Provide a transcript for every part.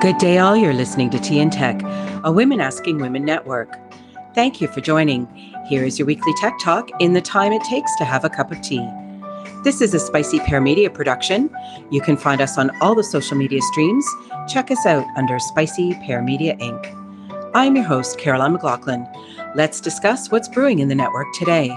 Good day, all. You're listening to Tea and Tech, a Women Asking Women network. Thank you for joining. Here is your weekly tech talk in the time it takes to have a cup of tea. This is a Spicy Pear Media production. You can find us on all the social media streams. Check us out under Spicy Pear Media Inc. I'm your host, Caroline McLaughlin. Let's discuss what's brewing in the network today.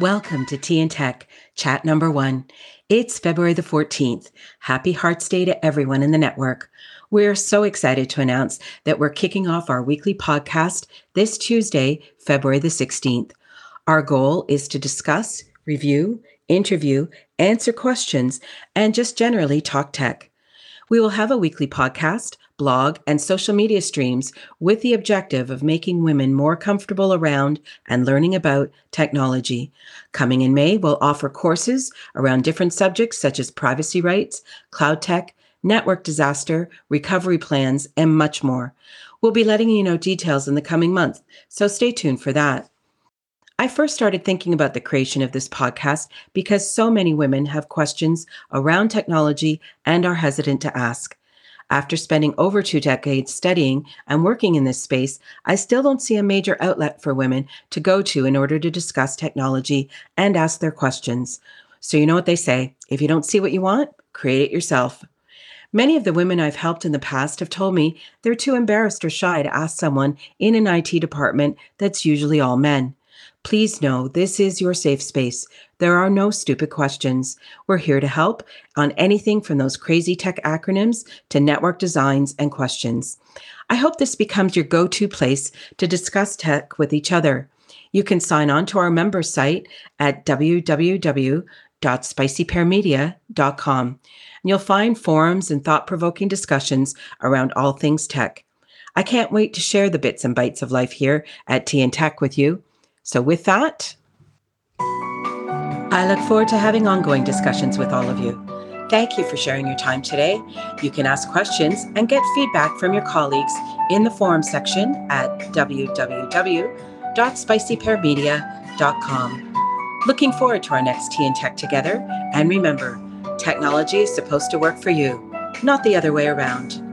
Welcome to Tea and Tech, chat number one. It's February the 14th. Happy Hearts Day to everyone in the network. We're so excited to announce that we're kicking off our weekly podcast this Tuesday, February the 16th. Our goal is to discuss, review, interview, answer questions, and just generally talk tech. We will have a weekly podcast, blog, and social media streams with the objective of making women more comfortable around and learning about technology. Coming in May, we'll offer courses around different subjects such as privacy rights, cloud tech, network disaster, recovery plans, and much more. We'll be letting you know details in the coming month, so stay tuned for that. I first started thinking about the creation of this podcast because so many women have questions around technology and are hesitant to ask. After spending over two decades studying and working in this space, I still don't see a major outlet for women to go to in order to discuss technology and ask their questions. So, you know what they say if you don't see what you want, create it yourself. Many of the women I've helped in the past have told me they're too embarrassed or shy to ask someone in an IT department that's usually all men. Please know this is your safe space. There are no stupid questions. We're here to help on anything from those crazy tech acronyms to network designs and questions. I hope this becomes your go to place to discuss tech with each other. You can sign on to our member site at www.spicypearmedia.com. And you'll find forums and thought provoking discussions around all things tech. I can't wait to share the bits and bytes of life here at Tea and Tech with you. So, with that, I look forward to having ongoing discussions with all of you. Thank you for sharing your time today. You can ask questions and get feedback from your colleagues in the forum section at www.spicypearmedia.com. Looking forward to our next Tea and Tech together. And remember, technology is supposed to work for you, not the other way around.